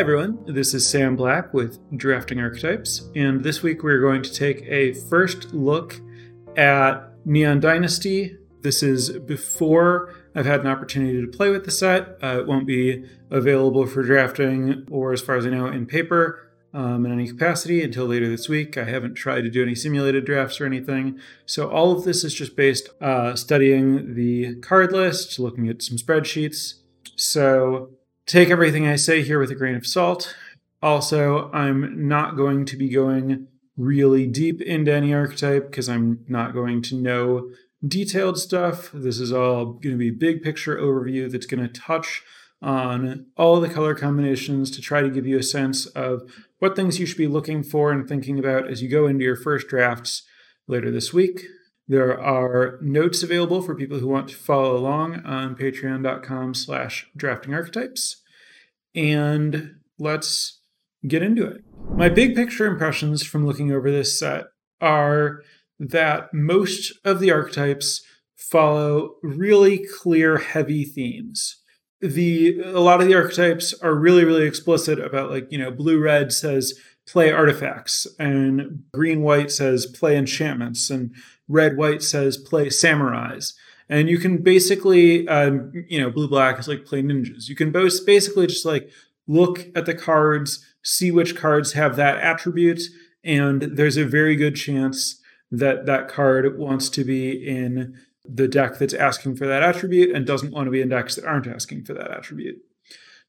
Hi, everyone. This is Sam Black with Drafting Archetypes, and this week we're going to take a first look at Neon Dynasty. This is before I've had an opportunity to play with the set. Uh, it won't be available for drafting, or as far as I know, in paper um, in any capacity until later this week. I haven't tried to do any simulated drafts or anything. So all of this is just based uh, studying the card list, looking at some spreadsheets. So take everything I say here with a grain of salt. Also, I'm not going to be going really deep into any archetype because I'm not going to know detailed stuff. This is all going to be big picture overview that's going to touch on all the color combinations to try to give you a sense of what things you should be looking for and thinking about as you go into your first drafts later this week. There are notes available for people who want to follow along on patreon.com slash drafting archetypes. And let's get into it. My big picture impressions from looking over this set are that most of the archetypes follow really clear, heavy themes the a lot of the archetypes are really really explicit about like you know blue red says play artifacts and green white says play enchantments and red white says play samurais and you can basically um, you know blue black is like play ninjas you can both basically just like look at the cards see which cards have that attribute and there's a very good chance that that card wants to be in the deck that's asking for that attribute and doesn't want to be in decks that aren't asking for that attribute,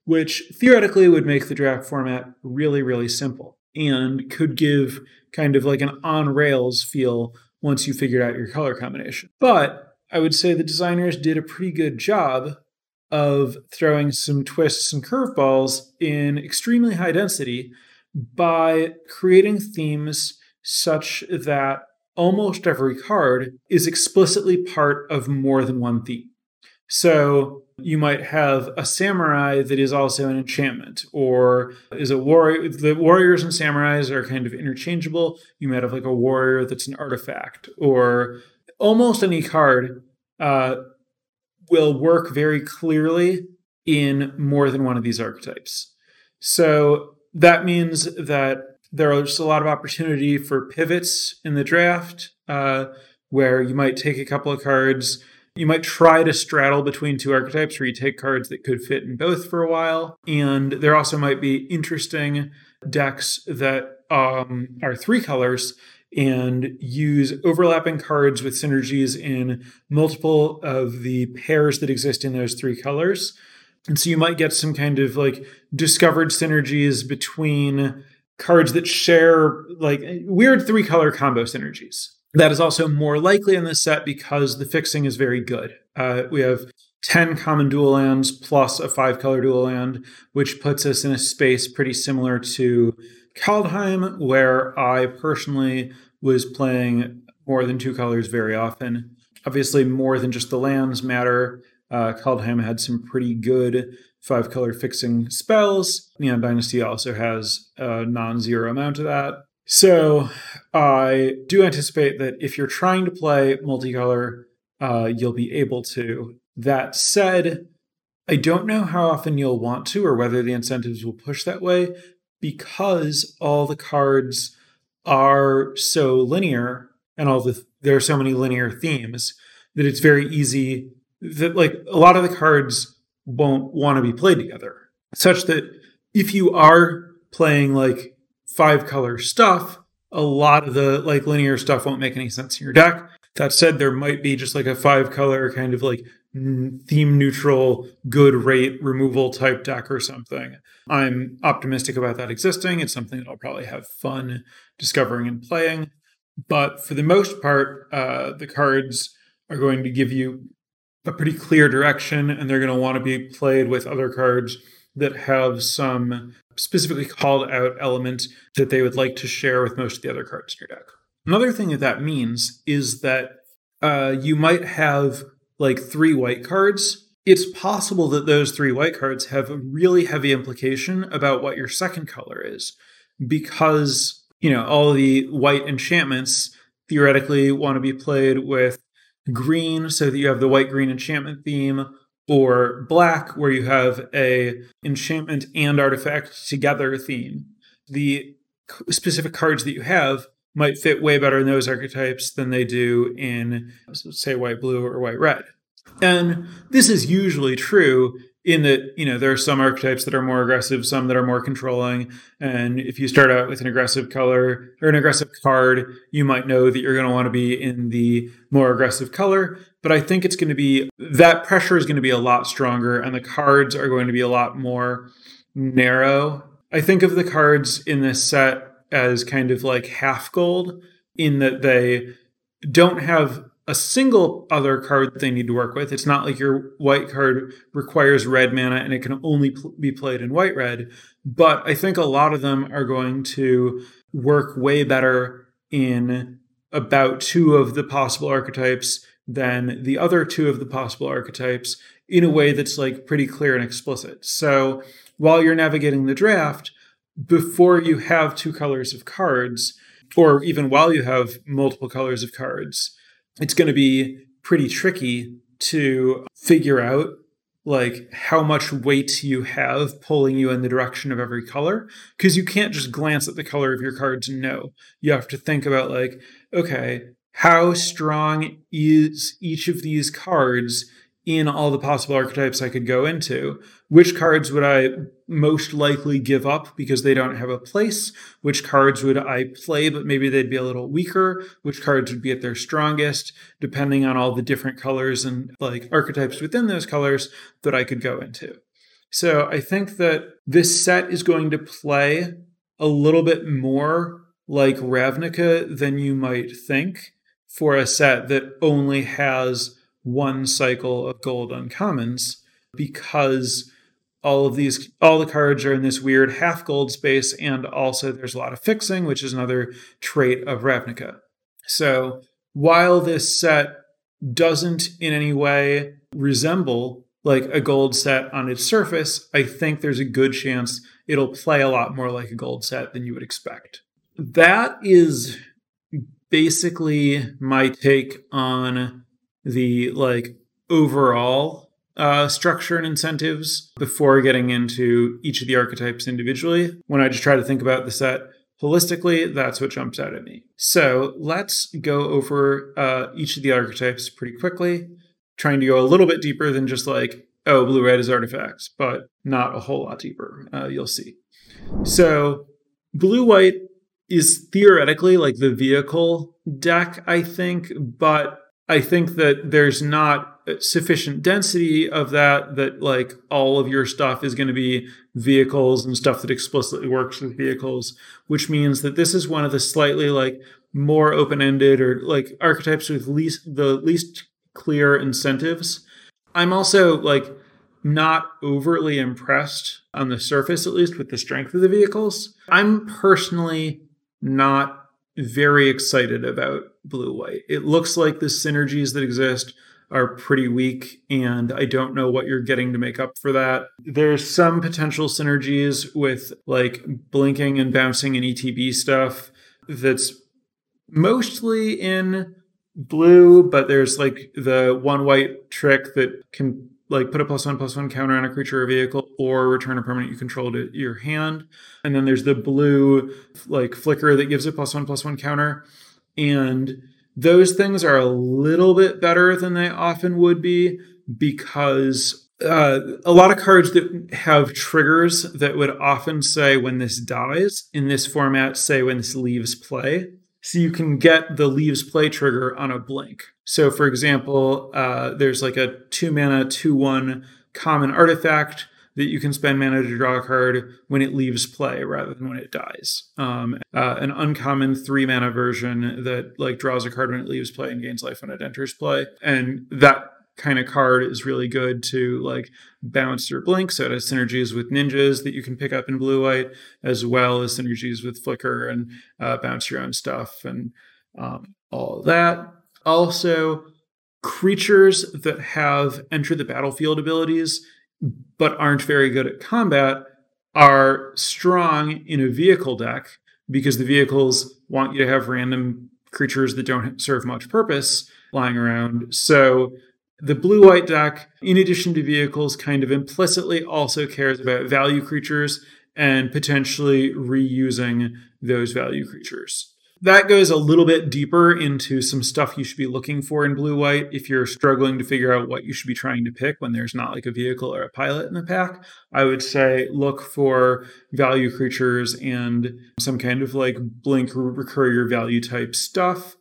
which theoretically would make the draft format really, really simple and could give kind of like an on rails feel once you figured out your color combination. But I would say the designers did a pretty good job of throwing some twists and curveballs in extremely high density by creating themes such that almost every card is explicitly part of more than one theme. So you might have a samurai that is also an enchantment, or is a warrior. The warriors and samurais are kind of interchangeable. You might have like a warrior that's an artifact, or almost any card uh, will work very clearly in more than one of these archetypes. So that means that there's a lot of opportunity for pivots in the draft uh, where you might take a couple of cards. You might try to straddle between two archetypes where you take cards that could fit in both for a while. And there also might be interesting decks that um, are three colors and use overlapping cards with synergies in multiple of the pairs that exist in those three colors. And so you might get some kind of like discovered synergies between cards that share like weird three color combo synergies. That is also more likely in this set because the fixing is very good. Uh, we have 10 common dual lands plus a five color dual land, which puts us in a space pretty similar to Kaldheim, where I personally was playing more than two colors very often. Obviously, more than just the lands matter. Uh, Kaldheim had some pretty good five color fixing spells. Neon Dynasty also has a non zero amount of that. So I do anticipate that if you're trying to play multicolor, uh, you'll be able to. That said, I don't know how often you'll want to or whether the incentives will push that way because all the cards are so linear and all the there are so many linear themes that it's very easy that like a lot of the cards won't want to be played together. Such that if you are playing like five color stuff, a lot of the like linear stuff won't make any sense in your deck. That said, there might be just like a five color kind of like theme neutral, good rate removal type deck or something. I'm optimistic about that existing. It's something that I'll probably have fun discovering and playing. But for the most part, uh, the cards are going to give you a pretty clear direction, and they're going to want to be played with other cards that have some specifically called out element that they would like to share with most of the other cards in your deck. Another thing that that means is that uh, you might have like three white cards. It's possible that those three white cards have a really heavy implication about what your second color is because, you know, all the white enchantments theoretically want to be played with green so that you have the white green enchantment theme, or black where you have a enchantment and artifact together theme. The specific cards that you have might fit way better in those archetypes than they do in say white blue or white red. And this is usually true in that you know there are some archetypes that are more aggressive some that are more controlling. And if you start out with an aggressive color or an aggressive card you might know that you're going to want to be in the more aggressive color. But i think it's going to be that pressure is going to be a lot stronger and the cards are going to be a lot more narrow. I think of the cards in this set as kind of like half gold in that they don't have a single other card they need to work with. It's not like your white card requires red mana and it can only pl- be played in white red. But I think a lot of them are going to work way better in about two of the possible archetypes than the other two of the possible archetypes in a way that's like pretty clear and explicit. So while you're navigating the draft, before you have two colors of cards, or even while you have multiple colors of cards, it's going to be pretty tricky to figure out like how much weight you have pulling you in the direction of every color because you can't just glance at the color of your cards and know you have to think about like okay how strong is each of these cards in all the possible archetypes I could go into. Which cards would I most likely give up because they don't have a place? Which cards would I play, but maybe they'd be a little weaker? Which cards would be at their strongest, depending on all the different colors and like archetypes within those colors that I could go into. So I think that this set is going to play a little bit more like Ravnica than you might think for a set that only has one cycle of gold uncommons because all of these all the cards are in this weird half gold space and also there's a lot of fixing which is another trait of ravnica. So while this set doesn't in any way resemble like a gold set on its surface i think there's a good chance it'll play a lot more like a gold set than you would expect. That is basically my take on the like overall uh, structure and incentives before getting into each of the archetypes individually. When I just try to think about the set holistically, that's what jumps out at me. So let's go over uh, each of the archetypes pretty quickly, trying to go a little bit deeper than just like, oh, blue red is artifacts, but not a whole lot deeper. Uh, you'll see. So blue white is theoretically like the vehicle deck, I think, but I think that there's not sufficient density of that that like all of your stuff is going to be vehicles and stuff that explicitly works with vehicles which means that this is one of the slightly like more open-ended or like archetypes with least the least clear incentives. I'm also like not overly impressed on the surface at least with the strength of the vehicles. I'm personally not very excited about blue white. It looks like the synergies that exist are pretty weak, and I don't know what you're getting to make up for that. There's some potential synergies with like blinking and bouncing and ETB stuff that's mostly in blue, but there's like the one white trick that can like put a plus one plus one counter on a creature or vehicle or return a permanent you control to your hand. And then there's the blue like flicker that gives a plus one plus one counter. And those things are a little bit better than they often would be because uh, a lot of cards that have triggers that would often say when this dies in this format say when this leaves play so you can get the leaves play trigger on a blink. So, for example, uh, there's like a two mana, two one common artifact that you can spend mana to draw a card when it leaves play rather than when it dies. Um, uh, an uncommon three mana version that like draws a card when it leaves play and gains life when it enters play, and that kind of card is really good to like bounce or blink. So it has synergies with ninjas that you can pick up in blue white, as well as synergies with flicker and uh, bounce your own stuff and um, all that. Also, creatures that have enter the battlefield abilities but aren't very good at combat are strong in a vehicle deck because the vehicles want you to have random creatures that don't serve much purpose lying around. So The blue white deck, in addition to vehicles, kind of implicitly also cares about value creatures and potentially reusing those value creatures. That goes a little bit deeper into some stuff you should be looking for in blue white if you're struggling to figure out what you should be trying to pick when there's not like a vehicle or a pilot in the pack. I would say look for value creatures and some kind of like blink recur your value type stuff.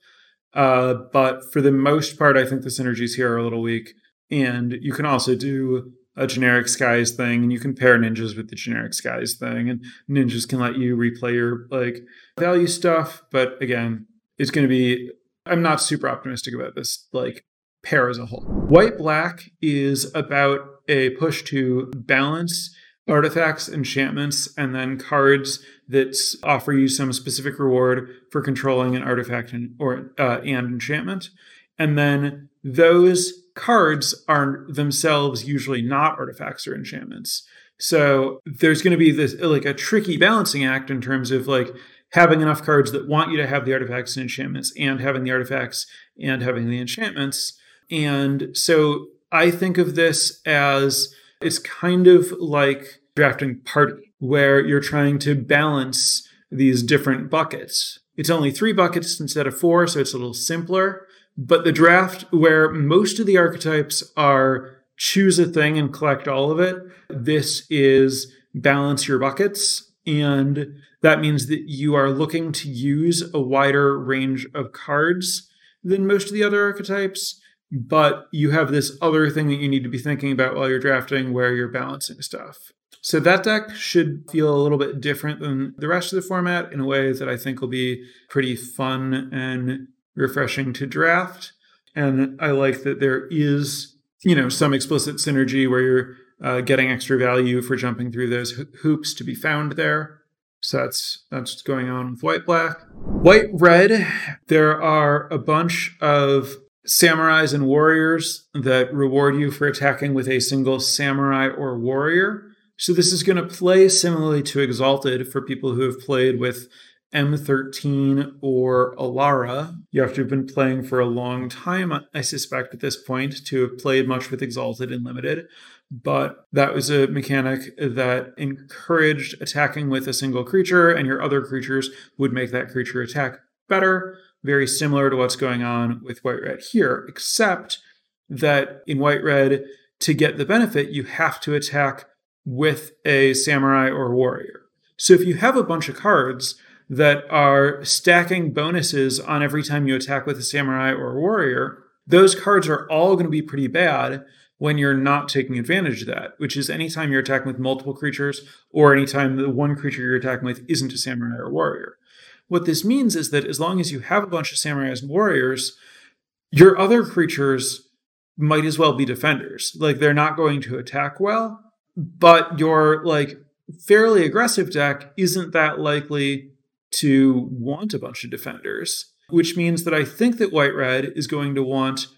Uh, but for the most part, I think the synergies here are a little weak. And you can also do a generic skies thing and you can pair ninjas with the generic skies thing and ninjas can let you replay your like value stuff but again it's going to be i'm not super optimistic about this like pair as a whole white black is about a push to balance artifacts enchantments and then cards that offer you some specific reward for controlling an artifact and, or uh, and enchantment and then those cards are themselves usually not artifacts or enchantments. So there's going to be this like a tricky balancing act in terms of like having enough cards that want you to have the artifacts and enchantments and having the artifacts and having the enchantments. And so I think of this as it's kind of like drafting party where you're trying to balance these different buckets. It's only three buckets instead of four, so it's a little simpler. But the draft, where most of the archetypes are choose a thing and collect all of it, this is balance your buckets. And that means that you are looking to use a wider range of cards than most of the other archetypes. But you have this other thing that you need to be thinking about while you're drafting where you're balancing stuff. So that deck should feel a little bit different than the rest of the format in a way that I think will be pretty fun and refreshing to draft. And I like that there is, you know, some explicit synergy where you're uh, getting extra value for jumping through those ho- hoops to be found there. So that's that's what's going on with white black. White red, there are a bunch of samurais and warriors that reward you for attacking with a single samurai or warrior. So this is going to play similarly to Exalted for people who have played with M13 or Alara. You have to have been playing for a long time, I suspect, at this point, to have played much with Exalted and Limited. But that was a mechanic that encouraged attacking with a single creature, and your other creatures would make that creature attack better. Very similar to what's going on with White Red here, except that in White Red, to get the benefit, you have to attack with a samurai or warrior. So if you have a bunch of cards that are stacking bonuses on every time you attack with a samurai or a warrior, those cards are all going to be pretty bad when you're not taking advantage of that, which is anytime you're attacking with multiple creatures or anytime the one creature you're attacking with isn't a samurai or warrior. What this means is that as long as you have a bunch of samurais and warriors, your other creatures might as well be defenders. Like they're not going to attack well, but your like fairly aggressive deck isn't that likely to want a bunch of defenders, which means that I think that white red is going to want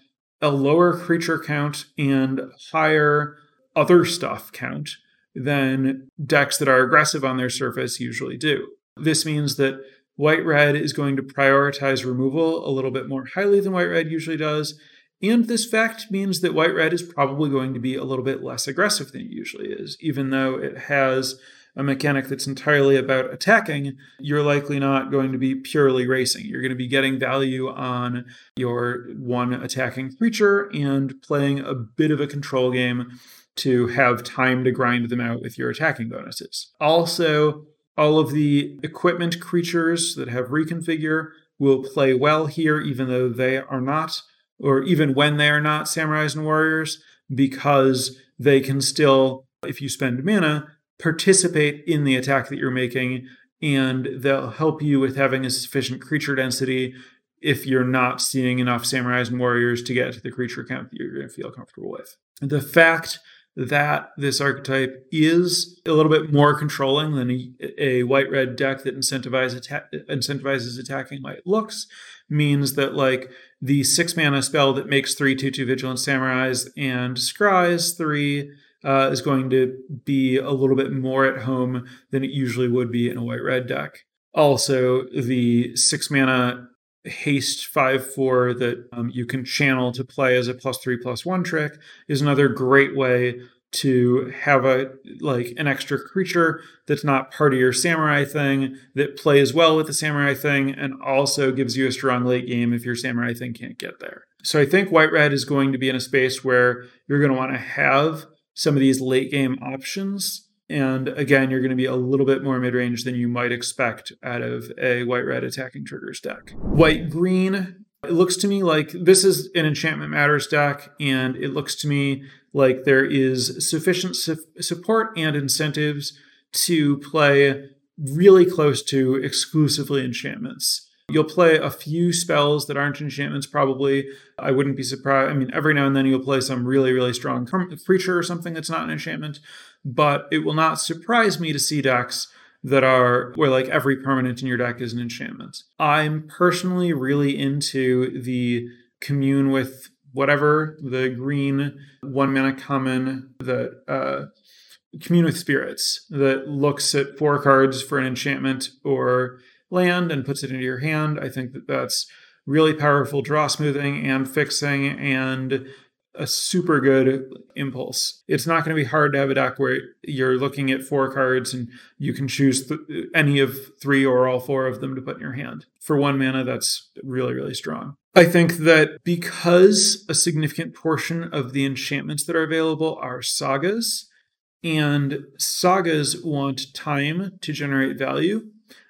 a lower creature count and higher other stuff count than decks that are aggressive on their surface usually do. This means that white red is going to prioritize removal a little bit more highly than white red usually does. And this fact means that white red is probably going to be a little bit less aggressive than it usually is, even though it has a mechanic that's entirely about attacking, you're likely not going to be purely racing. You're going to be getting value on your one attacking creature and playing a bit of a control game to have time to grind them out with your attacking bonuses. Also, all of the equipment creatures that have reconfigure will play well here, even though they are not, or even when they are not samurais and warriors, because they can still, if you spend mana, participate in the attack that you're making, and they'll help you with having a sufficient creature density if you're not seeing enough samurais and warriors to get to the creature count that you're going to feel comfortable with. The fact that this archetype is a little bit more controlling than a, a white red deck that incentivizes, atta- incentivizes attacking white looks means that like the six mana spell that makes three two two vigilant samurais and scries three uh, is going to be a little bit more at home than it usually would be in a white red deck. Also, the six mana haste 5 4 that um, you can channel to play as a plus 3 plus 1 trick is another great way to have a like an extra creature that's not part of your samurai thing that plays well with the samurai thing and also gives you a strong late game if your samurai thing can't get there. So I think white red is going to be in a space where you're going to want to have some of these late game options and again, you're going to be a little bit more mid range than you might expect out of a white red attacking triggers deck. White green, it looks to me like this is an enchantment matters deck, and it looks to me like there is sufficient su- support and incentives to play really close to exclusively enchantments. You'll play a few spells that aren't enchantments, probably. I wouldn't be surprised. I mean, every now and then you'll play some really, really strong creature or something that's not an enchantment but it will not surprise me to see decks that are where like every permanent in your deck is an enchantment. I'm personally really into the commune with whatever the green one mana common that uh, commune with spirits that looks at four cards for an enchantment or land and puts it into your hand. I think that that's really powerful draw smoothing and fixing and a super good impulse. It's not going to be hard to have a deck where you're looking at four cards and you can choose th- any of three or all four of them to put in your hand. For one mana, that's really, really strong. I think that because a significant portion of the enchantments that are available are sagas, and sagas want time to generate value,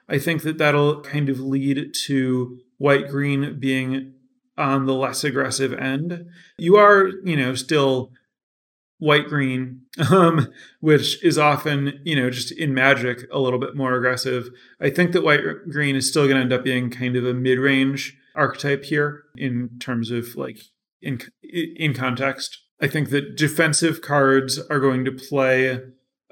I think that that'll kind of lead to white green being on the less aggressive end. You are, you know, still white green, um, which is often, you know, just in magic a little bit more aggressive. I think that white green is still going to end up being kind of a mid range archetype here in terms of like in in context. I think that defensive cards are going to play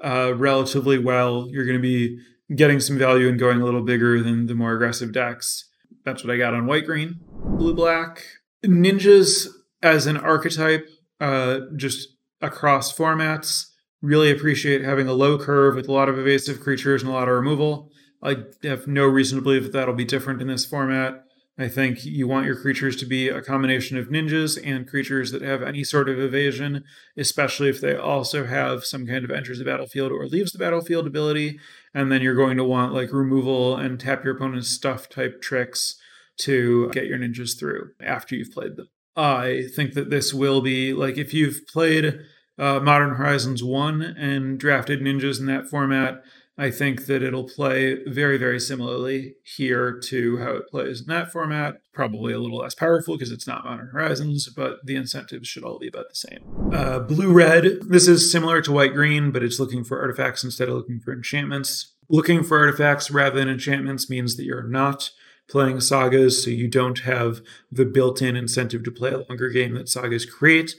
uh, relatively well. You're going to be getting some value and going a little bigger than the more aggressive decks. That's what I got on white green. Blue black. Ninjas as an archetype, uh, just across formats, really appreciate having a low curve with a lot of evasive creatures and a lot of removal. I have no reason to believe that that'll be different in this format. I think you want your creatures to be a combination of ninjas and creatures that have any sort of evasion, especially if they also have some kind of enters the battlefield or leaves the battlefield ability. And then you're going to want like removal and tap your opponent's stuff type tricks to get your ninjas through after you've played them. I think that this will be like if you've played uh, Modern Horizons 1 and drafted ninjas in that format, I think that it'll play very, very similarly here to how it plays in that format. Probably a little less powerful because it's not Modern Horizons, but the incentives should all be about the same. Uh, blue red, this is similar to white green, but it's looking for artifacts instead of looking for enchantments. Looking for artifacts rather than enchantments means that you're not playing sagas, so you don't have the built in incentive to play a longer game that sagas create.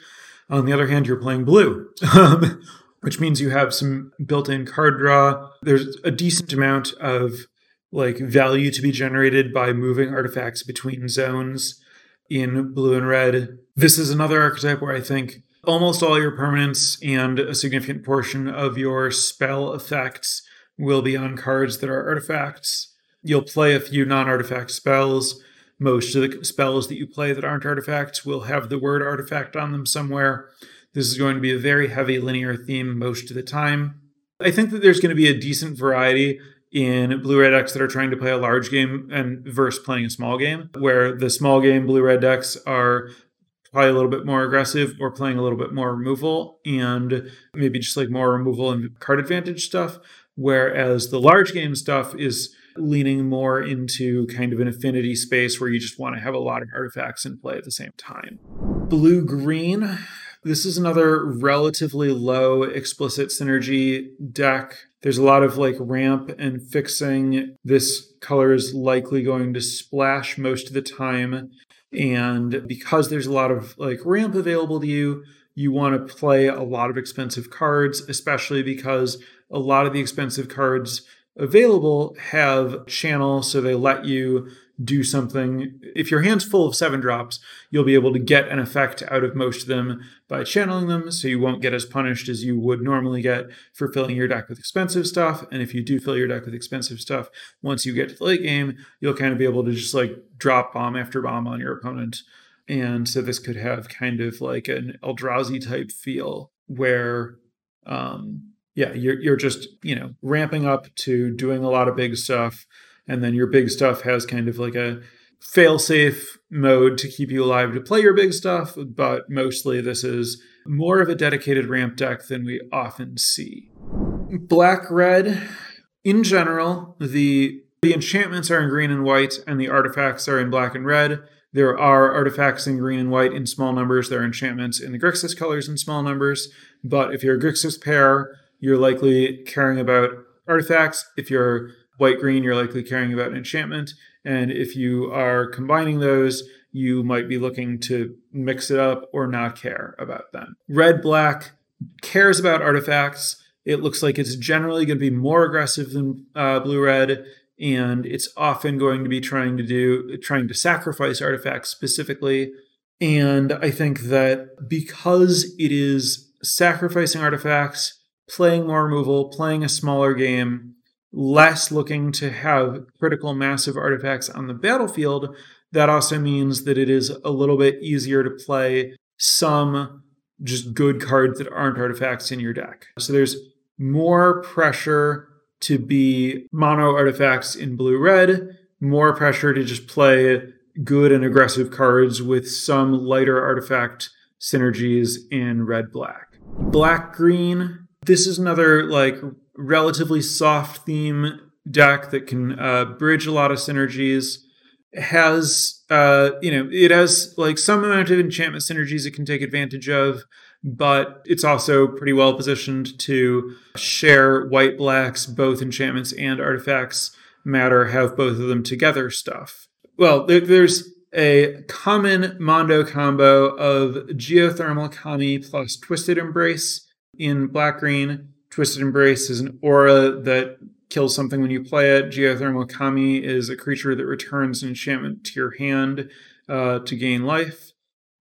On the other hand, you're playing blue. Which means you have some built-in card draw. There's a decent amount of like value to be generated by moving artifacts between zones in blue and red. This is another archetype where I think almost all your permanents and a significant portion of your spell effects will be on cards that are artifacts. You'll play a few non-artifact spells. Most of the spells that you play that aren't artifacts will have the word artifact on them somewhere. This is going to be a very heavy linear theme most of the time. I think that there's going to be a decent variety in blue red decks that are trying to play a large game and versus playing a small game, where the small game blue red decks are probably a little bit more aggressive or playing a little bit more removal and maybe just like more removal and card advantage stuff. Whereas the large game stuff is leaning more into kind of an affinity space where you just want to have a lot of artifacts in play at the same time. Blue green this is another relatively low explicit synergy deck. There's a lot of like ramp and fixing. This color is likely going to splash most of the time. And because there's a lot of like ramp available to you, you want to play a lot of expensive cards, especially because a lot of the expensive cards available have channel, so they let you do something. If your hand's full of seven drops, you'll be able to get an effect out of most of them by channeling them, so you won't get as punished as you would normally get for filling your deck with expensive stuff. And if you do fill your deck with expensive stuff, once you get to the late game, you'll kind of be able to just like drop bomb after bomb on your opponent. And so this could have kind of like an Eldrazi type feel where um yeah, you're you're just, you know, ramping up to doing a lot of big stuff and then your big stuff has kind of like a fail-safe mode to keep you alive to play your big stuff, but mostly this is more of a dedicated ramp deck than we often see. Black red in general, the the enchantments are in green and white and the artifacts are in black and red. There are artifacts in green and white in small numbers. There are enchantments in the Grixis colors in small numbers. But if you're a Grixis pair, you're likely caring about artifacts. If you're white green, you're likely caring about an enchantment. And if you are combining those, you might be looking to mix it up or not care about them. Red black cares about artifacts. It looks like it's generally going to be more aggressive than uh, blue red, and it's often going to be trying to do trying to sacrifice artifacts specifically. And I think that because it is sacrificing artifacts playing more removal, playing a smaller game, less looking to have critical massive artifacts on the battlefield, that also means that it is a little bit easier to play some just good cards that aren't artifacts in your deck. So there's more pressure to be mono artifacts in blue red, more pressure to just play good and aggressive cards with some lighter artifact synergies in red black. Black green this is another like relatively soft theme deck that can uh, bridge a lot of synergies. Has uh, you know it has like some amount of enchantment synergies it can take advantage of, but it's also pretty well positioned to share white blacks both enchantments and artifacts matter have both of them together stuff. Well, there, there's a common Mondo combo of Geothermal Kami plus Twisted Embrace in black green. Twisted Embrace is an aura that kills something when you play it. Geothermal Kami is a creature that returns an enchantment to your hand uh, to gain life.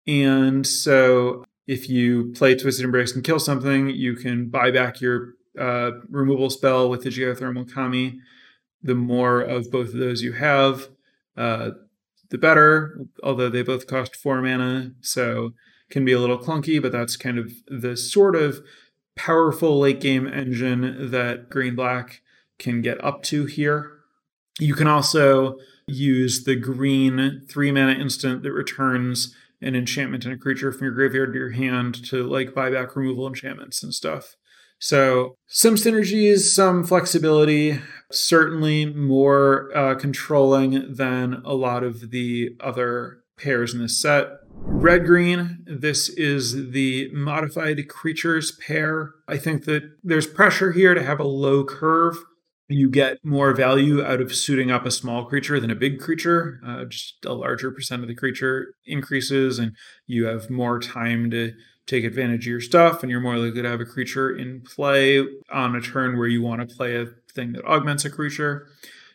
And so if you play Twisted Embrace and kill something, you can buy back your uh, removal spell with the Geothermal Kami. The more of both of those you have, uh, the better, although they both cost four mana. So can be a little clunky, but that's kind of the sort of powerful late game engine that green black can get up to here. You can also use the green three mana instant that returns an enchantment and a creature from your graveyard to your hand to like buy back removal enchantments and stuff. So, some synergies, some flexibility, certainly more uh, controlling than a lot of the other pairs in this set. Red green, this is the modified creatures pair. I think that there's pressure here to have a low curve. You get more value out of suiting up a small creature than a big creature. Uh, just a larger percent of the creature increases, and you have more time to take advantage of your stuff, and you're more likely to have a creature in play on a turn where you want to play a thing that augments a creature.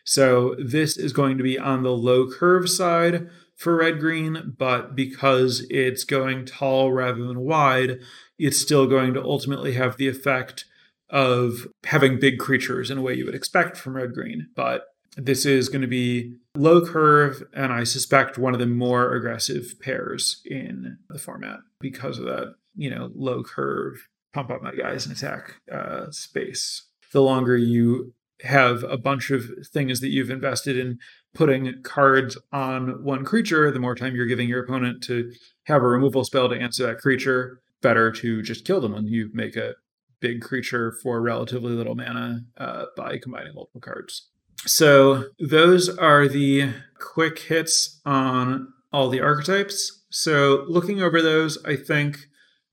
So this is going to be on the low curve side for red green, but because it's going tall rather than wide, it's still going to ultimately have the effect of having big creatures in a way you would expect from red green. But this is going to be low curve, and I suspect one of the more aggressive pairs in the format because of that, you know, low curve, pump up my guys and attack uh, space. The longer you have a bunch of things that you've invested in putting cards on one creature, the more time you're giving your opponent to have a removal spell to answer that creature, better to just kill them when you make a big creature for relatively little mana uh, by combining multiple cards. So those are the quick hits on all the archetypes. So looking over those, I think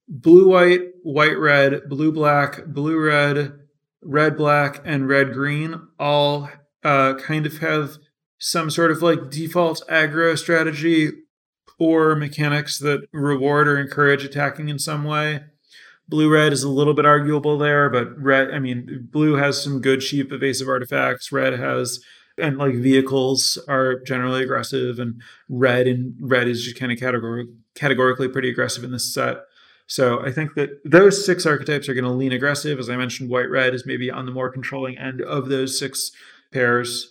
blue white, white red, blue black, blue red, red black, and red green all uh, kind of have some sort of like default aggro strategy or mechanics that reward or encourage attacking in some way. Blue red is a little bit arguable there, but red, I mean, blue has some good cheap evasive artifacts. Red has and like vehicles are generally aggressive and red and red is just kind of categor- categorically pretty aggressive in this set so i think that those six archetypes are going to lean aggressive as i mentioned white red is maybe on the more controlling end of those six pairs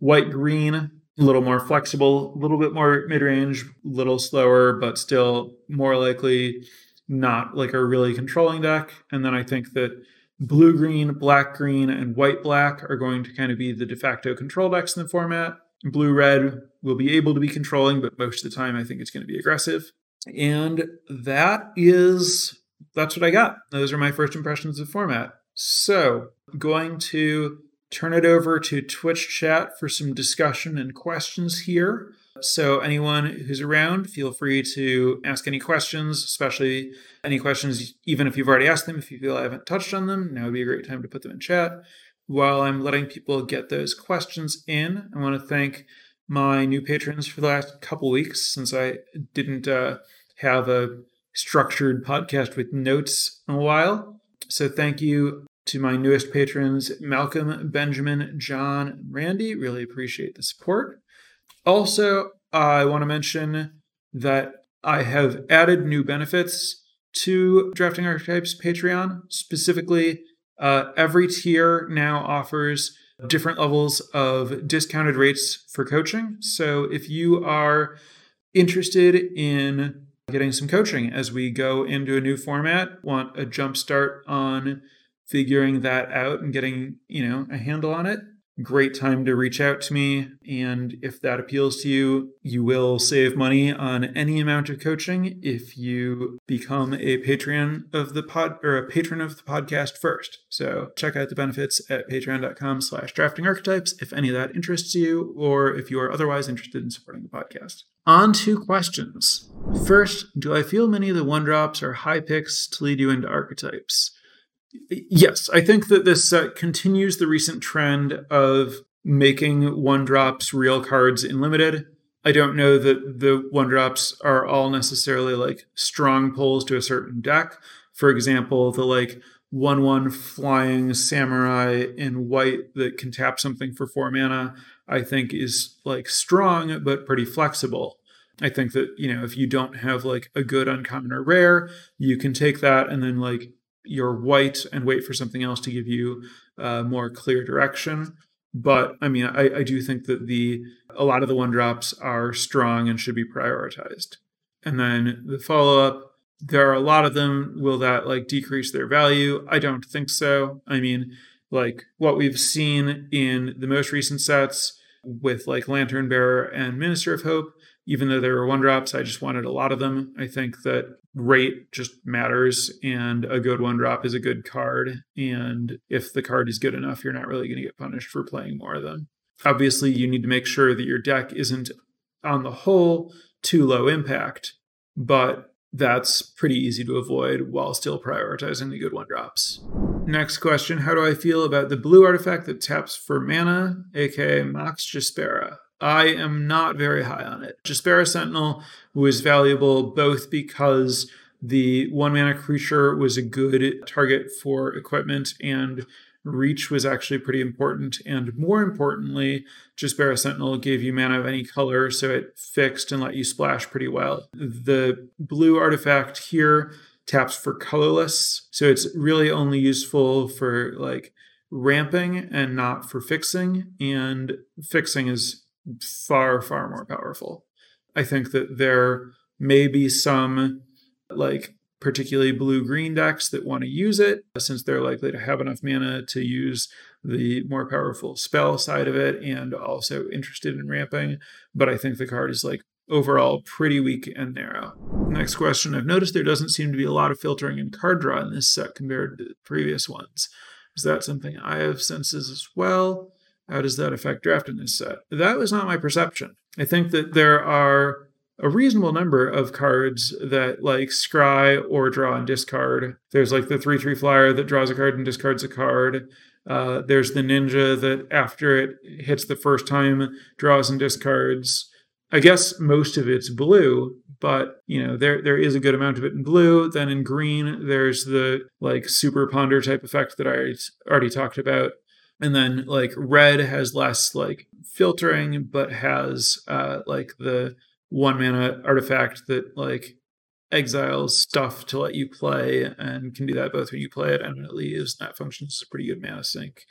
white green a little more flexible a little bit more mid-range a little slower but still more likely not like a really controlling deck and then i think that blue green, black green, and white black are going to kind of be the de facto control decks in the format. Blue red will be able to be controlling, but most of the time I think it's going to be aggressive. And that is that's what I got. Those are my first impressions of format. So, going to turn it over to Twitch chat for some discussion and questions here. So, anyone who's around, feel free to ask any questions, especially any questions, even if you've already asked them. If you feel I haven't touched on them, now would be a great time to put them in chat. While I'm letting people get those questions in, I want to thank my new patrons for the last couple weeks since I didn't uh, have a structured podcast with notes in a while. So, thank you to my newest patrons, Malcolm, Benjamin, John, and Randy. Really appreciate the support. Also, I want to mention that I have added new benefits to Drafting Archetypes Patreon. Specifically, uh, every tier now offers different levels of discounted rates for coaching. So if you are interested in getting some coaching as we go into a new format, want a jump start on figuring that out and getting, you know, a handle on it, great time to reach out to me. And if that appeals to you, you will save money on any amount of coaching if you become a Patreon of the pod or a patron of the podcast first. So check out the benefits at patreon.com slash drafting archetypes if any of that interests you, or if you are otherwise interested in supporting the podcast. On to questions. First, do I feel many of the one drops are high picks to lead you into archetypes? Yes, I think that this set continues the recent trend of making one drops real cards in limited. I don't know that the one drops are all necessarily like strong pulls to a certain deck. For example, the like 1 1 flying samurai in white that can tap something for four mana, I think is like strong but pretty flexible. I think that, you know, if you don't have like a good uncommon or rare, you can take that and then like your white and wait for something else to give you uh, more clear direction. But I mean, I, I do think that the a lot of the one drops are strong and should be prioritized. And then the follow up, there are a lot of them. Will that like decrease their value? I don't think so. I mean, like what we've seen in the most recent sets with like Lantern Bearer and Minister of Hope, even though there were one drops, I just wanted a lot of them. I think that rate just matters and a good one drop is a good card and if the card is good enough you're not really going to get punished for playing more of them. Obviously you need to make sure that your deck isn't on the whole too low impact but that's pretty easy to avoid while still prioritizing the good one drops. Next question how do i feel about the blue artifact that taps for mana aka mox jaspera I am not very high on it. Jaspera Sentinel was valuable both because the one mana creature was a good target for equipment and reach was actually pretty important. And more importantly, Jaspera Sentinel gave you mana of any color, so it fixed and let you splash pretty well. The blue artifact here taps for colorless, so it's really only useful for like ramping and not for fixing. And fixing is far, far more powerful. I think that there may be some like particularly blue green decks that want to use it since they're likely to have enough mana to use the more powerful spell side of it and also interested in ramping. But I think the card is like overall pretty weak and narrow. Next question I've noticed there doesn't seem to be a lot of filtering and card draw in this set compared to previous ones. Is that something I have senses as well? How does that affect drafting this set? That was not my perception. I think that there are a reasonable number of cards that like scry or draw and discard. There's like the 3 3 flyer that draws a card and discards a card. Uh, there's the ninja that after it hits the first time draws and discards. I guess most of it's blue, but you know there there is a good amount of it in blue. Then in green, there's the like super ponder type effect that I already talked about. And then like red has less like filtering, but has uh like the one mana artifact that like exiles stuff to let you play and can do that both when you play it and when it leaves. That functions as a pretty good mana sink.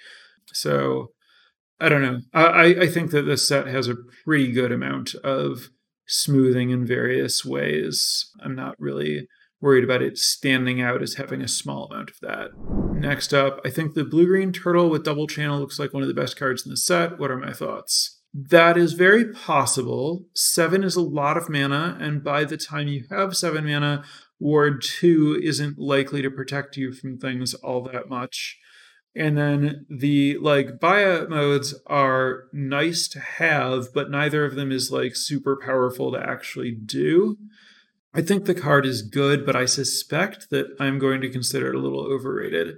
So I don't know. I, I think that this set has a pretty good amount of smoothing in various ways. I'm not really worried about it standing out as having a small amount of that. Next up, I think the blue green turtle with double channel looks like one of the best cards in the set. What are my thoughts? That is very possible. Seven is a lot of mana, and by the time you have seven mana, Ward 2 isn't likely to protect you from things all that much. And then the like buyout modes are nice to have, but neither of them is like super powerful to actually do. I think the card is good, but I suspect that I'm going to consider it a little overrated.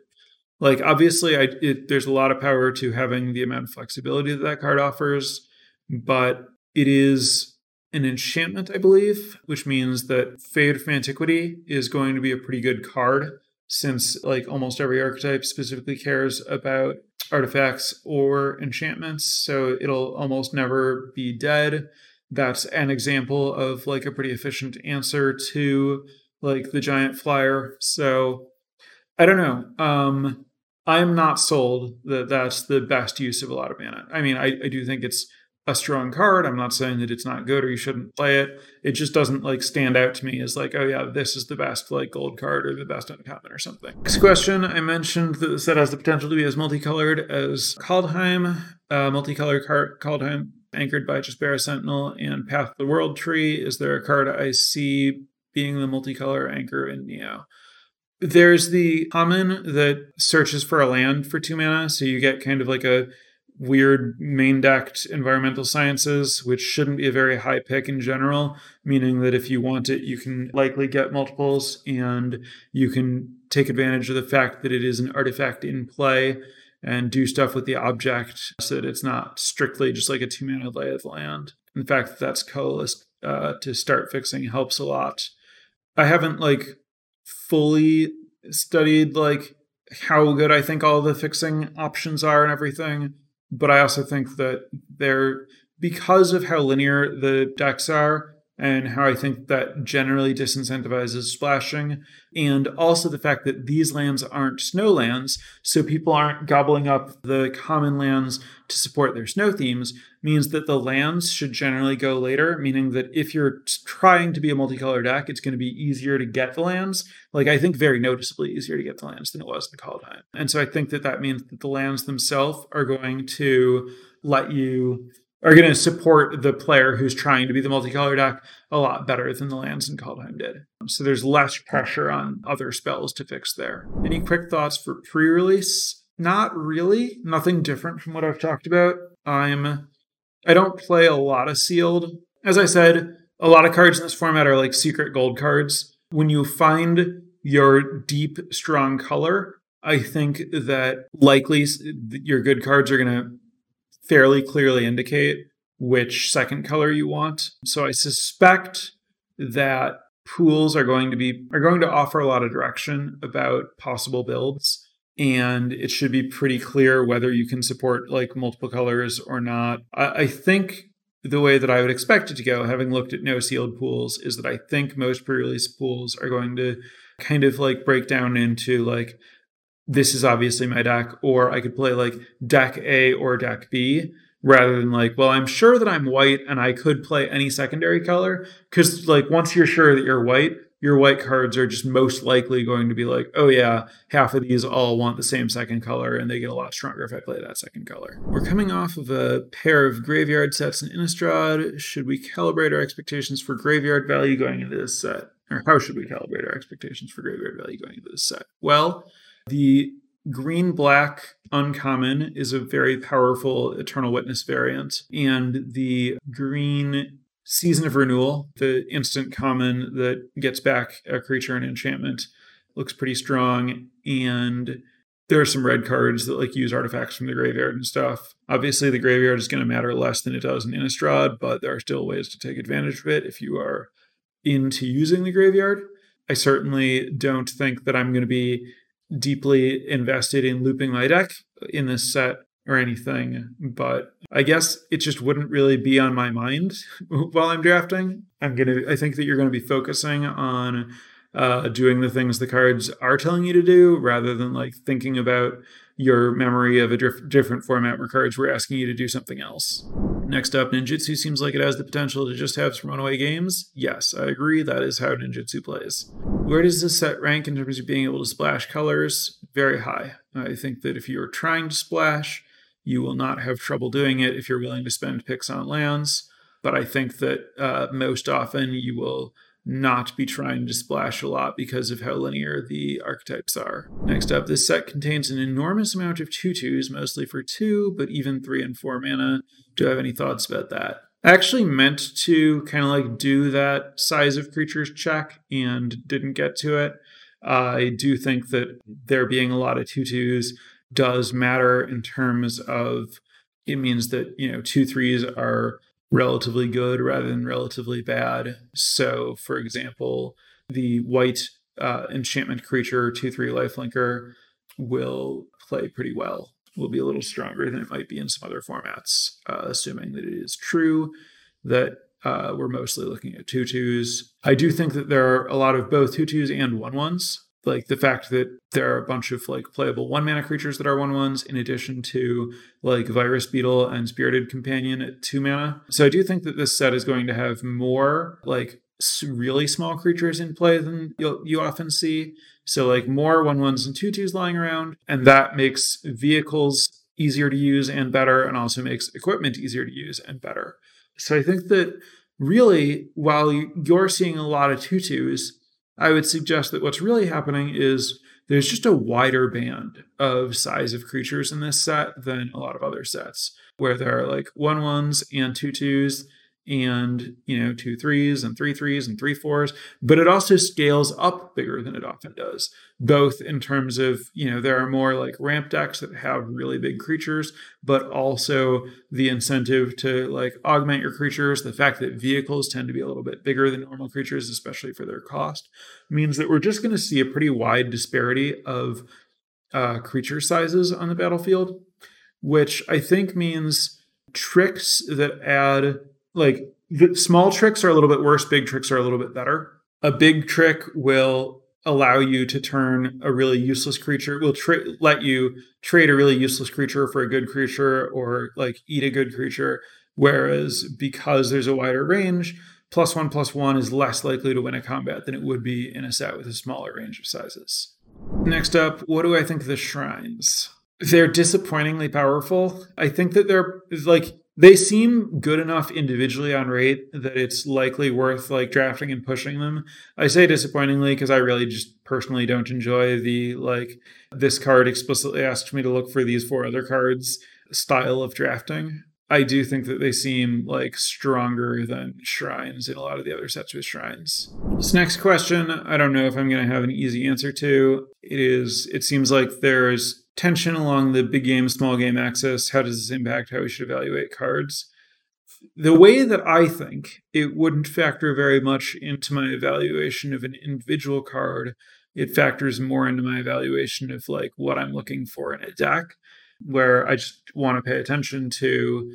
Like obviously, I it, there's a lot of power to having the amount of flexibility that that card offers, but it is an enchantment, I believe, which means that Fade from Antiquity is going to be a pretty good card since like almost every archetype specifically cares about artifacts or enchantments, so it'll almost never be dead. That's an example of like a pretty efficient answer to like the giant flyer. So I don't know. Um I'm not sold that that's the best use of a lot of mana. I mean, I, I do think it's a strong card. I'm not saying that it's not good or you shouldn't play it. It just doesn't like stand out to me as like, oh yeah, this is the best like gold card or the best uncommon or something. Next question. I mentioned that the set has the potential to be as multicolored as Kaldheim, uh, multicolored card Kaldheim anchored by Jaspera Sentinel and Path of the World Tree. Is there a card I see being the multicolor anchor in Neo? There's the common that searches for a land for two mana, so you get kind of like a weird main decked environmental sciences, which shouldn't be a very high pick in general, meaning that if you want it, you can likely get multiples and you can take advantage of the fact that it is an artifact in play and do stuff with the object so that it's not strictly just like a two mana lay of land. In fact, that's colorless uh, to start fixing helps a lot. I haven't like fully studied like how good I think all the fixing options are and everything but I also think that they're because of how linear the decks are and how I think that generally disincentivizes splashing, and also the fact that these lands aren't snow lands, so people aren't gobbling up the common lands to support their snow themes, means that the lands should generally go later, meaning that if you're trying to be a multicolor deck, it's going to be easier to get the lands. Like, I think very noticeably easier to get the lands than it was in Kaldheim. And so I think that that means that the lands themselves are going to let you are going to support the player who's trying to be the multicolor deck a lot better than the lands in Kaldheim did. Um, so there's less pressure on other spells to fix there. Any quick thoughts for pre-release? Not really. Nothing different from what I've talked about. I'm I don't play a lot of sealed. As I said, a lot of cards in this format are like secret gold cards. When you find your deep, strong color, I think that likely your good cards are going to fairly clearly indicate which second color you want. So I suspect that pools are going to be are going to offer a lot of direction about possible builds and it should be pretty clear whether you can support like multiple colors or not. I, I think the way that I would expect it to go, having looked at no sealed pools, is that I think most pre-release pools are going to kind of like break down into like this is obviously my deck, or I could play like deck A or deck B rather than like, well, I'm sure that I'm white and I could play any secondary color. Cause like once you're sure that you're white, your white cards are just most likely going to be like, oh yeah, half of these all want the same second color and they get a lot stronger if I play that second color. We're coming off of a pair of graveyard sets in Innistrad. Should we calibrate our expectations for graveyard value going into this set? Or how should we calibrate our expectations for graveyard value going into this set? Well, the green black uncommon is a very powerful Eternal Witness variant, and the green Season of Renewal, the instant common that gets back a creature and enchantment, looks pretty strong. And there are some red cards that like use artifacts from the graveyard and stuff. Obviously, the graveyard is going to matter less than it does in Innistrad, but there are still ways to take advantage of it if you are into using the graveyard. I certainly don't think that I'm going to be deeply invested in looping my deck in this set or anything, but I guess it just wouldn't really be on my mind while I'm drafting. I'm gonna. I think that you're gonna be focusing on uh, doing the things the cards are telling you to do, rather than like thinking about your memory of a diff- different format where cards were asking you to do something else. Next up, ninjutsu seems like it has the potential to just have some runaway games. Yes, I agree. That is how ninjutsu plays. Where does this set rank in terms of being able to splash colors? Very high. I think that if you're trying to splash, you will not have trouble doing it if you're willing to spend picks on lands. But I think that uh, most often you will not be trying to splash a lot because of how linear the archetypes are. Next up, this set contains an enormous amount of two twos, mostly for two, but even three and four mana. Do you have any thoughts about that? I actually meant to kind of like do that size of creatures check and didn't get to it. I do think that there being a lot of two twos does matter in terms of it means that, you know, two threes are relatively good rather than relatively bad. So, for example, the white uh, enchantment creature, 2 3 lifelinker, will play pretty well, will be a little stronger than it might be in some other formats, uh, assuming that it is true that uh, we're mostly looking at two twos. I do think that there are a lot of both two twos and one ones like the fact that there are a bunch of like playable one mana creatures that are one ones in addition to like virus beetle and spirited companion at two mana. So i do think that this set is going to have more like really small creatures in play than you you often see. So like more one ones and two twos lying around and that makes vehicles easier to use and better and also makes equipment easier to use and better. So i think that really while you're seeing a lot of two twos I would suggest that what's really happening is there's just a wider band of size of creatures in this set than a lot of other sets, where there are like one ones and two twos and you know two threes and three threes and three fours but it also scales up bigger than it often does both in terms of you know there are more like ramp decks that have really big creatures but also the incentive to like augment your creatures the fact that vehicles tend to be a little bit bigger than normal creatures especially for their cost means that we're just going to see a pretty wide disparity of uh, creature sizes on the battlefield which i think means tricks that add like the small tricks are a little bit worse, big tricks are a little bit better. A big trick will allow you to turn a really useless creature will tra- let you trade a really useless creature for a good creature or like eat a good creature. Whereas because there's a wider range plus one plus one is less likely to win a combat than it would be in a set with a smaller range of sizes. Next up what do i think of the shrines? They're disappointingly powerful. I think that they're like they seem good enough individually on rate that it's likely worth like drafting and pushing them. I say disappointingly because I really just personally don't enjoy the like this card explicitly asks me to look for these four other cards style of drafting. I do think that they seem like stronger than shrines in a lot of the other sets with shrines. This next question, I don't know if I'm going to have an easy answer to. It is, it seems like there's tension along the big game, small game axis. How does this impact how we should evaluate cards? The way that I think it wouldn't factor very much into my evaluation of an individual card, it factors more into my evaluation of like what I'm looking for in a deck, where I just want to pay attention to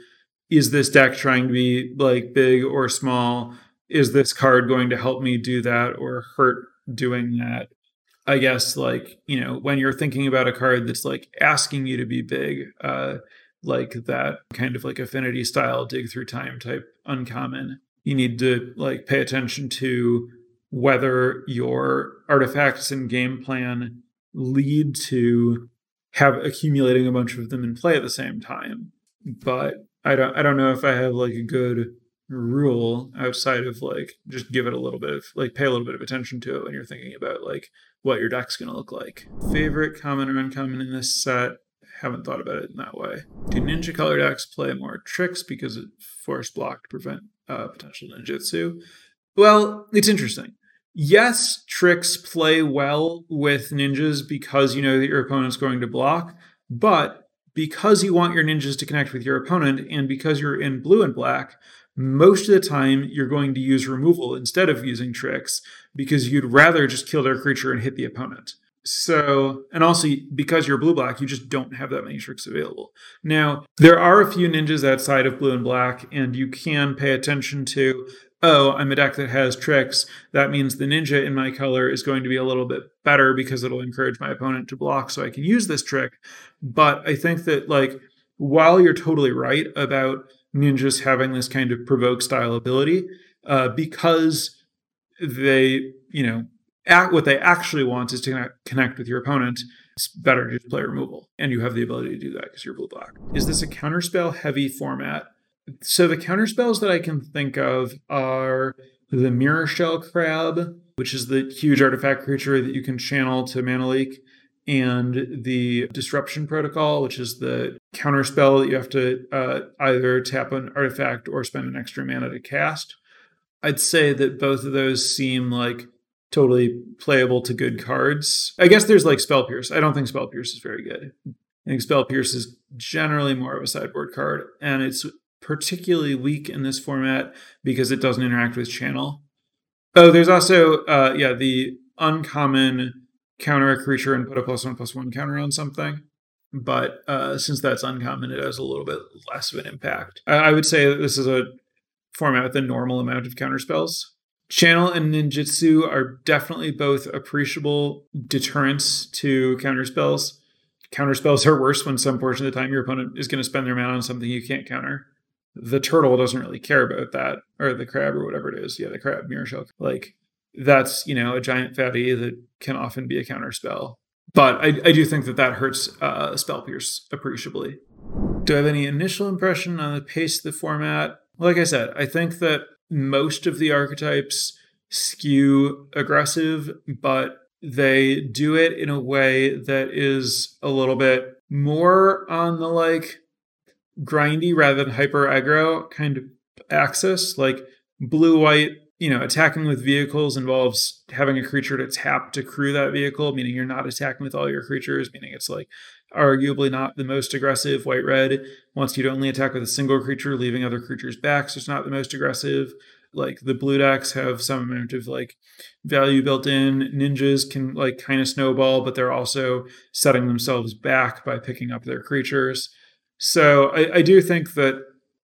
is this deck trying to be like big or small? Is this card going to help me do that or hurt doing that? I guess like you know when you're thinking about a card that's like asking you to be big, uh, like that kind of like affinity style dig through time type uncommon. You need to like pay attention to whether your artifacts and game plan lead to have accumulating a bunch of them in play at the same time. But I don't I don't know if I have like a good rule outside of like just give it a little bit of like pay a little bit of attention to it when you're thinking about like what your deck's going to look like. Favorite common or uncommon in this set? Haven't thought about it in that way. Do ninja color decks play more tricks because it force block to prevent uh, potential ninjutsu? Well, it's interesting. Yes, tricks play well with ninjas because you know that your opponent's going to block, but because you want your ninjas to connect with your opponent and because you're in blue and black, most of the time you're going to use removal instead of using tricks because you'd rather just kill their creature and hit the opponent. So, and also because you're blue black, you just don't have that many tricks available. Now, there are a few ninjas outside of blue and black, and you can pay attention to, oh, I'm a deck that has tricks. That means the ninja in my color is going to be a little bit better because it'll encourage my opponent to block so I can use this trick. But I think that, like, while you're totally right about ninjas having this kind of provoke style ability, uh, because they, you know, act, what they actually want is to connect with your opponent. It's better to just play removal, and you have the ability to do that because you're blue black. Is this a counterspell heavy format? So the counterspells that I can think of are the Mirror Shell Crab, which is the huge artifact creature that you can channel to mana leak, and the Disruption Protocol, which is the counterspell that you have to uh, either tap an artifact or spend an extra mana to cast. I'd say that both of those seem like totally playable to good cards. I guess there's like Spell Pierce. I don't think Spell Pierce is very good. I think Spell Pierce is generally more of a sideboard card, and it's particularly weak in this format because it doesn't interact with channel. Oh, there's also uh yeah, the uncommon counter a creature and put a plus one plus one counter on something. But uh, since that's uncommon, it has a little bit less of an impact. I, I would say this is a format with a normal amount of counterspells. Channel and ninjutsu are definitely both appreciable deterrents to counterspells. Counterspells are worse when some portion of the time your opponent is going to spend their mana on something you can't counter. The turtle doesn't really care about that, or the crab, or whatever it is. Yeah, the crab, mirror shell. Like, that's, you know, a giant fatty that can often be a counterspell. But I, I do think that that hurts uh, Spell Pierce appreciably. Do I have any initial impression on the pace of the format? Like I said, I think that most of the archetypes skew aggressive, but they do it in a way that is a little bit more on the like grindy rather than hyper aggro kind of axis. Like blue white, you know, attacking with vehicles involves having a creature to tap to crew that vehicle, meaning you're not attacking with all your creatures, meaning it's like arguably not the most aggressive. White red wants you to only attack with a single creature, leaving other creatures back, so it's not the most aggressive. Like the blue decks have some amount of like value built in. Ninjas can like kind of snowball, but they're also setting themselves back by picking up their creatures. So I, I do think that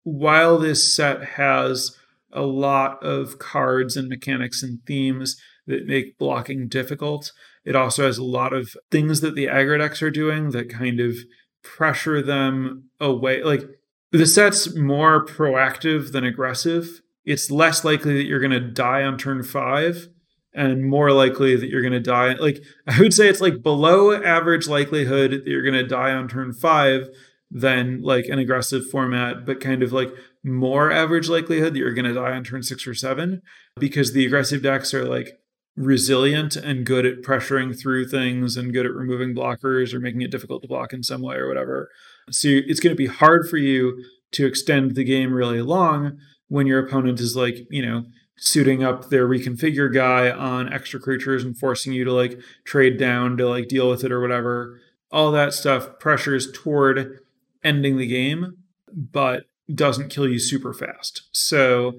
while this set has a lot of cards and mechanics and themes that make blocking difficult, it also has a lot of things that the aggro decks are doing that kind of pressure them away. Like the set's more proactive than aggressive. It's less likely that you're going to die on turn five and more likely that you're going to die. Like I would say it's like below average likelihood that you're going to die on turn five than like an aggressive format, but kind of like more average likelihood that you're going to die on turn six or seven because the aggressive decks are like resilient and good at pressuring through things and good at removing blockers or making it difficult to block in some way or whatever. So it's going to be hard for you to extend the game really long when your opponent is like, you know, suiting up their reconfigure guy on extra creatures and forcing you to like trade down to like deal with it or whatever. All that stuff pressures toward ending the game, but doesn't kill you super fast. So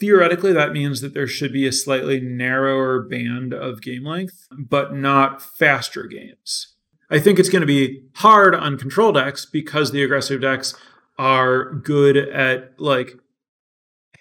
Theoretically, that means that there should be a slightly narrower band of game length, but not faster games. I think it's going to be hard on control decks because the aggressive decks are good at like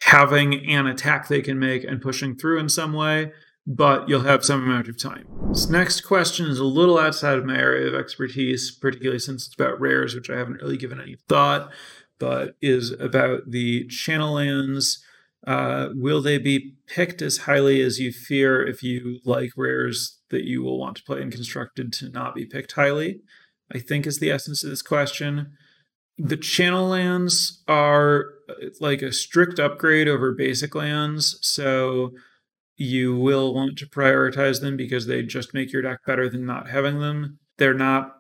having an attack they can make and pushing through in some way, but you'll have some amount of time. This next question is a little outside of my area of expertise, particularly since it's about rares, which I haven't really given any thought, but is about the channel lands uh, will they be picked as highly as you fear if you like rares that you will want to play in constructed to not be picked highly? I think is the essence of this question. The channel lands are uh, like a strict upgrade over basic lands, so you will want to prioritize them because they just make your deck better than not having them. They're not,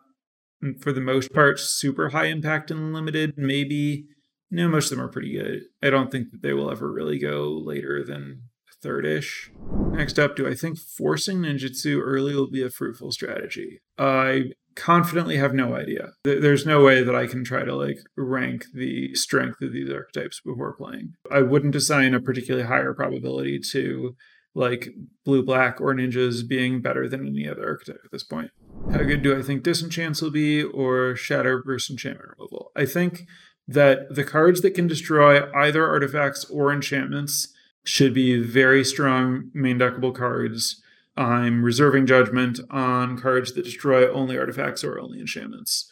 for the most part, super high impact and limited. Maybe no, most of them are pretty good. I don't think that they will ever really go later than third-ish. Next up, do I think forcing ninjutsu early will be a fruitful strategy? I confidently have no idea. There's no way that I can try to like rank the strength of these archetypes before playing. I wouldn't assign a particularly higher probability to like blue black or ninjas being better than any other archetype at this point. How good do I think disenchants will be or shatter burst enchantment removal? I think that the cards that can destroy either artifacts or enchantments should be very strong main deckable cards. I'm reserving judgment on cards that destroy only artifacts or only enchantments.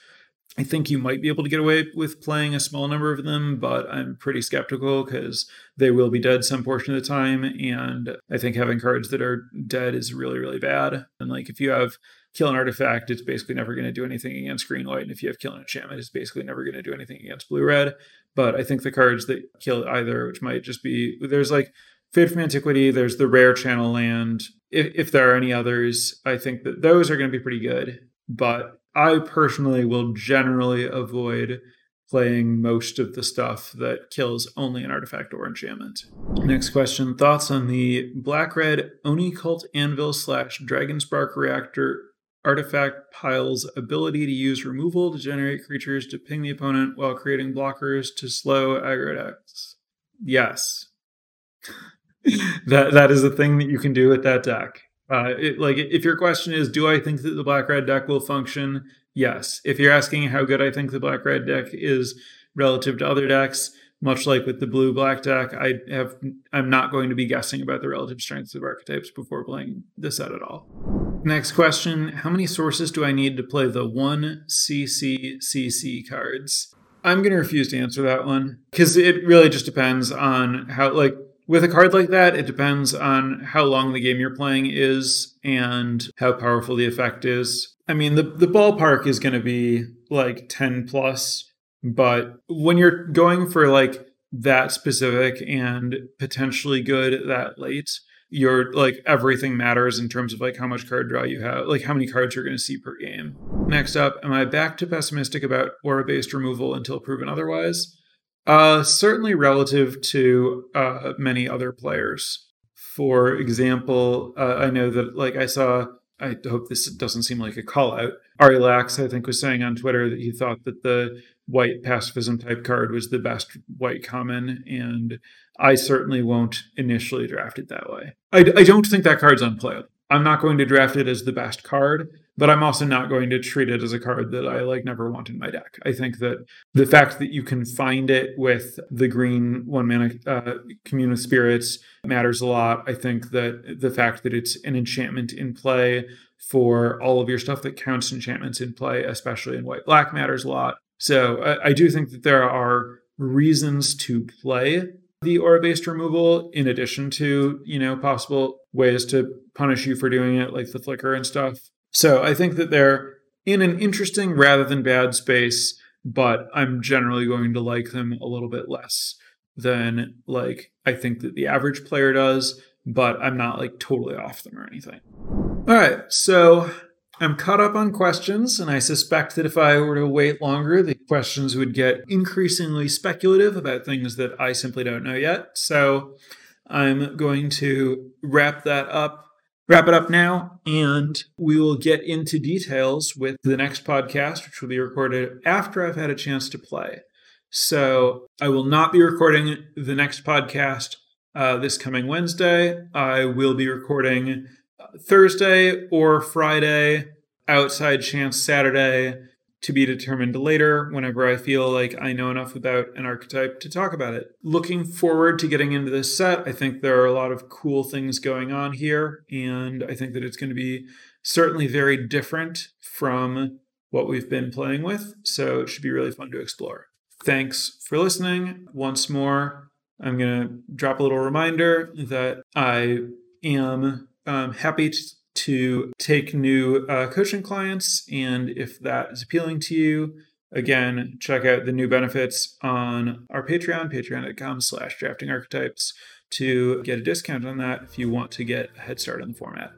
I think you might be able to get away with playing a small number of them, but I'm pretty skeptical because they will be dead some portion of the time. And I think having cards that are dead is really, really bad. And like if you have kill an artifact, it's basically never going to do anything against green white. And if you have kill an enchantment, it's basically never going to do anything against blue red. But I think the cards that kill either, which might just be there's like Fade from Antiquity, there's the rare channel land. If, if there are any others, I think that those are going to be pretty good. But I personally will generally avoid playing most of the stuff that kills only an artifact or enchantment. Next question Thoughts on the black red Oni Cult Anvil slash Dragon Spark Reactor artifact pile's ability to use removal to generate creatures to ping the opponent while creating blockers to slow aggro decks? Yes. that that is a thing that you can do with that deck. Uh, it, like if your question is, do I think that the black red deck will function? Yes. If you're asking how good I think the black red deck is relative to other decks, much like with the blue black deck, I have I'm not going to be guessing about the relative strengths of archetypes before playing the set at all. Next question: How many sources do I need to play the one CCCC cards? I'm going to refuse to answer that one because it really just depends on how like with a card like that, it depends on how long the game you're playing is and how powerful the effect is. I mean, the, the ballpark is going to be like 10 plus, but when you're going for like that specific and potentially good that late, you're like everything matters in terms of like how much card draw you have, like how many cards you're going to see per game. Next up, am I back to pessimistic about aura based removal until proven otherwise? Uh, certainly relative to uh, many other players. For example, uh, I know that like I saw. I hope this doesn't seem like a call out. Ari Lax, I think, was saying on Twitter that he thought that the white pacifism type card was the best white common, and I certainly won't initially draft it that way. I, I don't think that card's unplayable. I'm not going to draft it as the best card, but I'm also not going to treat it as a card that I like never want in my deck. I think that the fact that you can find it with the green one mana uh, commune with spirits matters a lot. I think that the fact that it's an enchantment in play for all of your stuff that counts enchantments in play, especially in white black, matters a lot. So I, I do think that there are reasons to play the aura based removal in addition to you know possible ways to punish you for doing it like the flicker and stuff so I think that they're in an interesting rather than bad space, but I'm generally going to like them a little bit less than like I think that the average player does, but I'm not like totally off them or anything. All right, so I'm caught up on questions, and I suspect that if I were to wait longer, the questions would get increasingly speculative about things that I simply don't know yet. So I'm going to wrap that up wrap it up now, and we will get into details with the next podcast, which will be recorded after I've had a chance to play. So I will not be recording the next podcast uh, this coming Wednesday. I will be recording Thursday or Friday, outside chance Saturday, to be determined later whenever I feel like I know enough about an archetype to talk about it. Looking forward to getting into this set. I think there are a lot of cool things going on here, and I think that it's going to be certainly very different from what we've been playing with. So it should be really fun to explore. Thanks for listening. Once more, I'm going to drop a little reminder that I am um, happy to to take new uh, coaching clients. And if that is appealing to you, again, check out the new benefits on our Patreon, patreon.com slash drafting archetypes to get a discount on that if you want to get a head start on the format.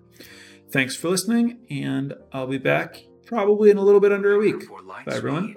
Thanks for listening, and I'll be back probably in a little bit under a week. Bye, everyone.